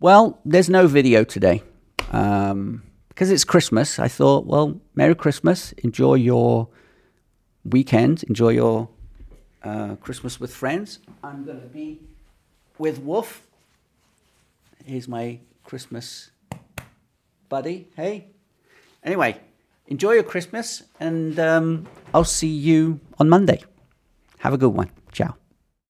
Well, there's no video today. Um, because it's Christmas, I thought, well, Merry Christmas. Enjoy your weekend. Enjoy your uh, Christmas with friends. I'm going to be with Wolf. Here's my Christmas buddy. Hey. Anyway, enjoy your Christmas, and um, I'll see you on Monday. Have a good one. Ciao.